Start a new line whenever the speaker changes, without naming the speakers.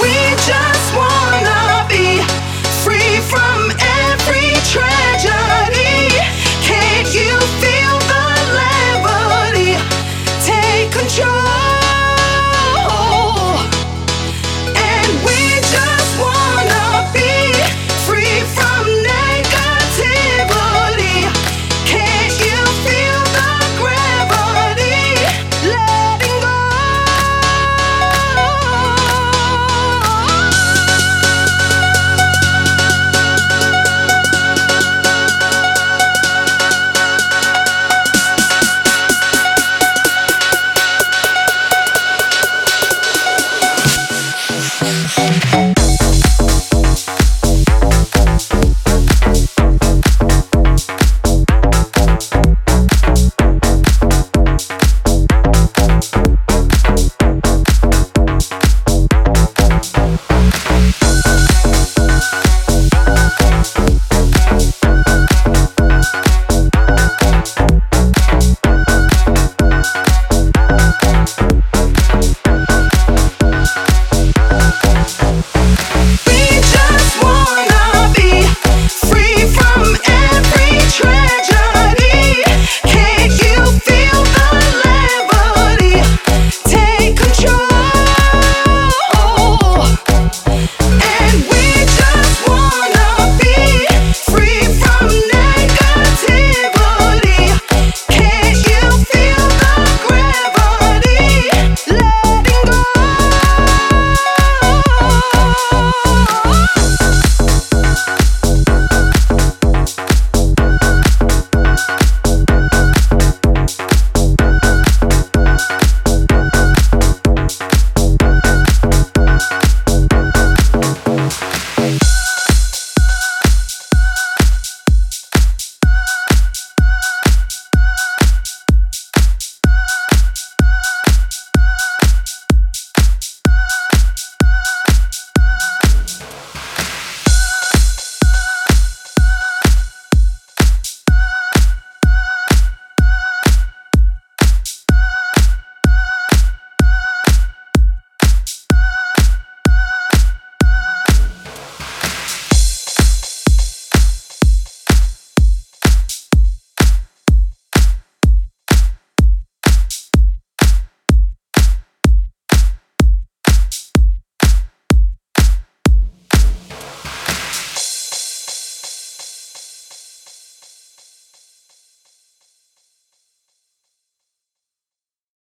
We just